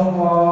الله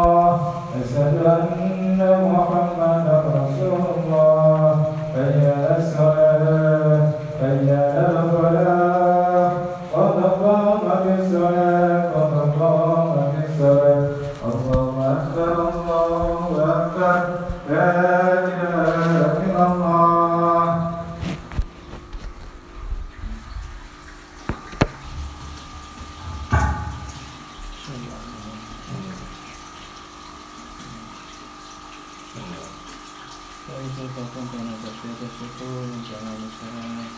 Kapan tanah bersih atas suku Jangan masyarakat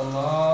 Allah.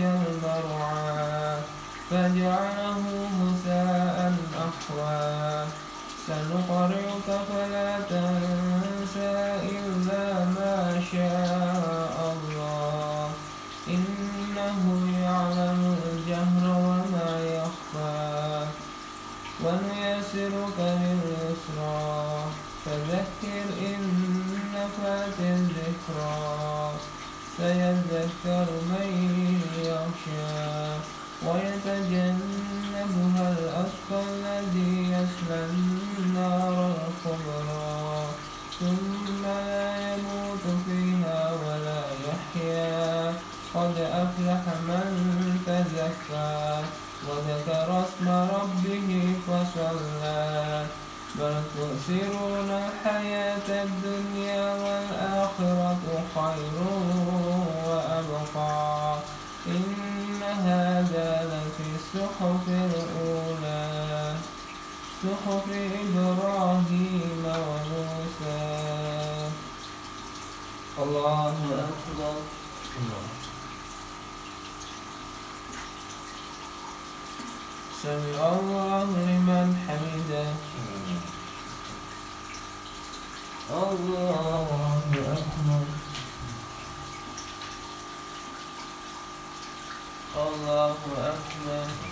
المرعى فجعله مساء أحوى سنقرئك فلا تنسى إلا ما شاء الله إنه يعلم الجهر وما يخفى ونيسرك لليسرى فذكر إن نفعت الذكرى سيذكر من يخشى ويتجنبها الأشقى الذي يصلى النار الكبرى ثم لا يموت فيها ولا يحيا. قد أفلح من تزكى. وذكر اسم ربه فصلى. بل تؤثرون الحياة الدنيا والآخرة خير الصحف الأولى صحف إبراهيم وموسى. الله أكبر. سمع الله لمن حمده. الله أكبر. الله أكبر.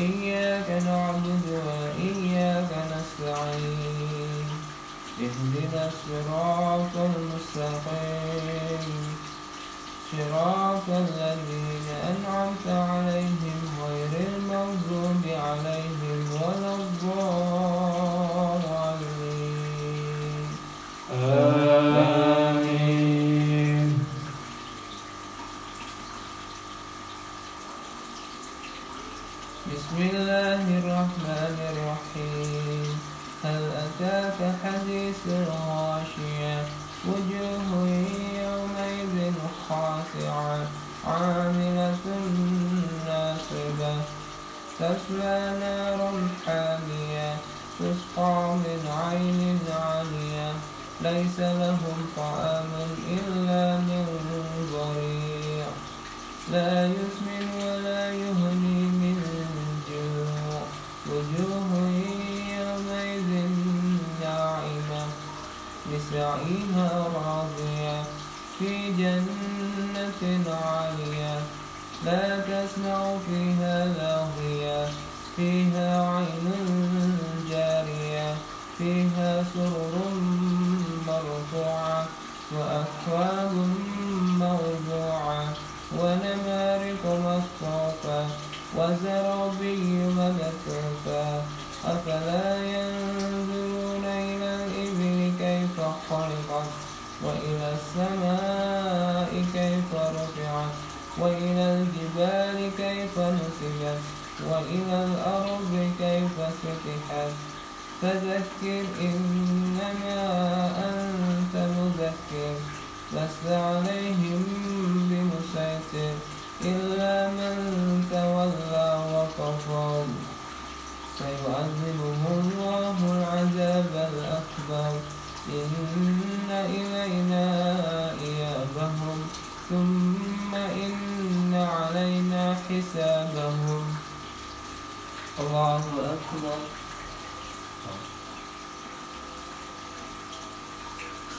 إياك نعبد وإياك نستعين اهدنا الصراط المستقيم. صراط الذين أنعمت عليهم غير المغضوب عليهم ولا الضالين آمين بسم الله الرحمن الرحيم هل أتاك حديث الغاشية وجوه يومئذ خاشعة عاملة ناصبة تصلى نارا حامية تسقى من عين عالية ليس لهم طعام إلا من ضريع لا يسمن ولا يهني من جوع وجوه يومئذ ناعمة لسعيها راضية في جنة عالية لا تسمع فيها لاغية فيها عين جارية فيها سرر مرفوعة وأكواب موضوعة ونمارق مصفوفة وزرابي مبثوثة أفلا ينظرون إلى الإبل كيف خلقت؟ وإلى السماء وإلى الجبال كيف نصبت وإلى الأرض كيف سطحت؟ فذكر إنما أنت مذكر. لست عليهم بمسيطر إلا من تولى وكفر. فيعذبه الله العذاب الأكبر إن إلينا إيابهم ثم إن علينا حسابهم الله أكبر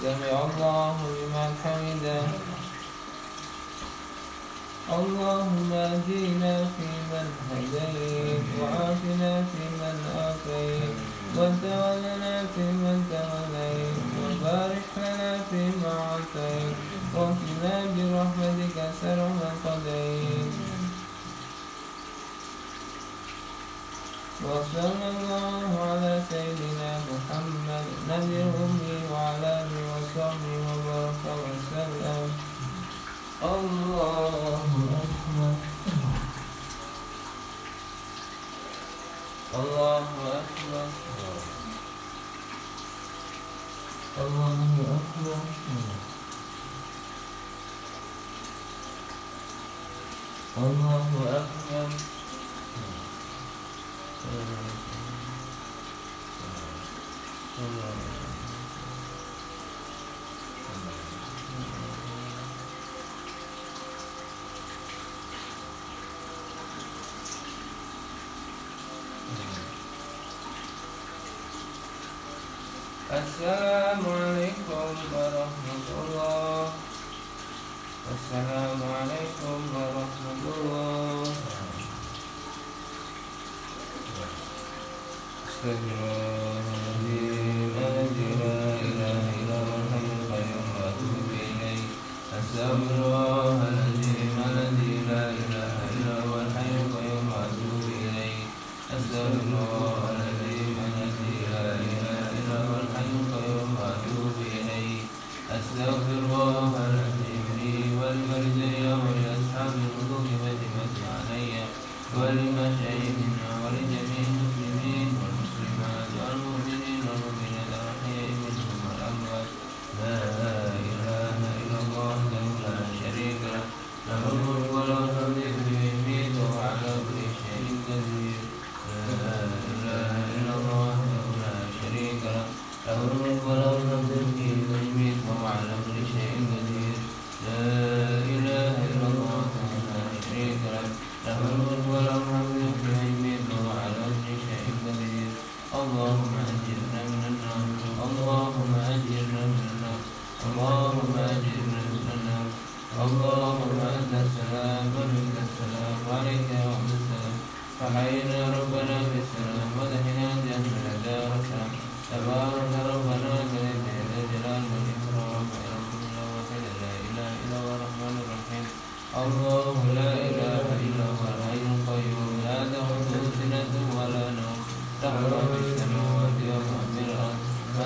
سمع الله لمن حمده. اللهم اهدنا فيمن هديت وعافنا فيمن عافيت وتولنا فيمن توليت وبارك لنا فيما اعطيت وقنا برحمتك شر ما قضيت. وصلى الله على سيدنا محمد نبي الأمي وعلى آله وصحبه وبارك وسلم الله أكبر الله أكبر الله أكبر الله أكبر السلام عليكم ورحمة الله السلام عليكم ورحمة الله استغفر الله لا إله إلا هو الحي القيوم وأتوب إليه أستغفر الله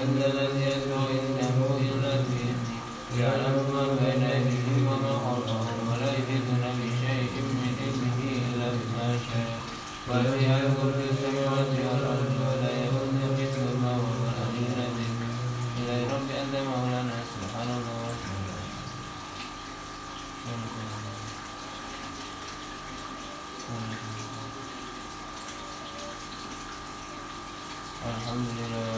عند إنه إلا يعلم ما بين أيديهم وما خلفهم ولا يحيطون بشيء من علمه إلا بما شاء ولم يعرف في السماوات والأرض ولا يهون هو وهو العلي العظيم إلى رب أنت مولانا سبحان الله الحمد لله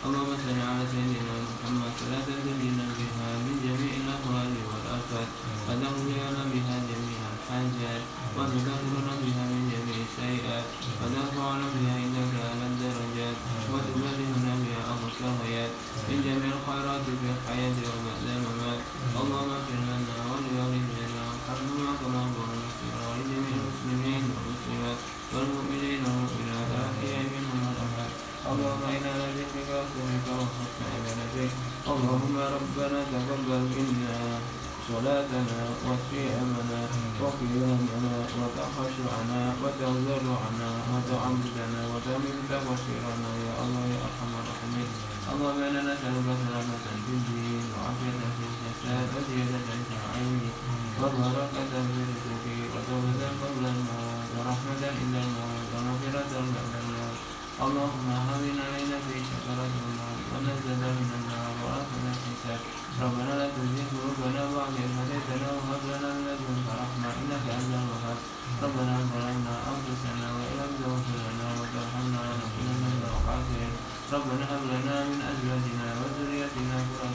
اللهم صل على سيدنا محمد صلاة تنجينا بها من جميع الأهوال والآفات وتغفر لنا بها جميع الحاجات وتكفرنا بها من جميع السيئات وترفعنا بها عندك على الدرجات وتبلغنا بها أقصى الغايات من جميع الخيرات في الحياة وبعد الممات اللهم اغفر وقيامنا وتخشعنا وتضرعنا وتعبدنا وتمن تبصيرنا يا الله يا أرحم الراحمين. اللهم إنا نسألك سلامة في الدين وعافية في الجسد وزيادة في العلم وبركة في الرزق وتوبة قبل الموت ورحمة إلا الموت ومغفرة بعد الموت. اللهم هون علينا في شكرة الموت ونزل من النار. وآخر الحساب ربنا لا تزغ قلوبنا بعد إذ هديتنا وهب لنا من لدنك رحمة إنك أنت الوهاب ربنا ظلمنا أنفسنا وإن لم تغفر لنا وترحمنا لنكونن من الخاسرين ربنا هب لنا من أزواجنا وذريتنا قرة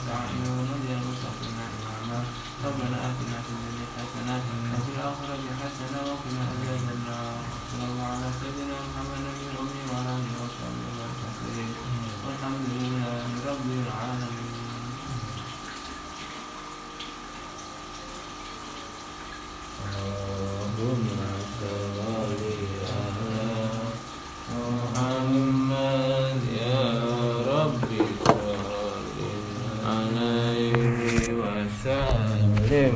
练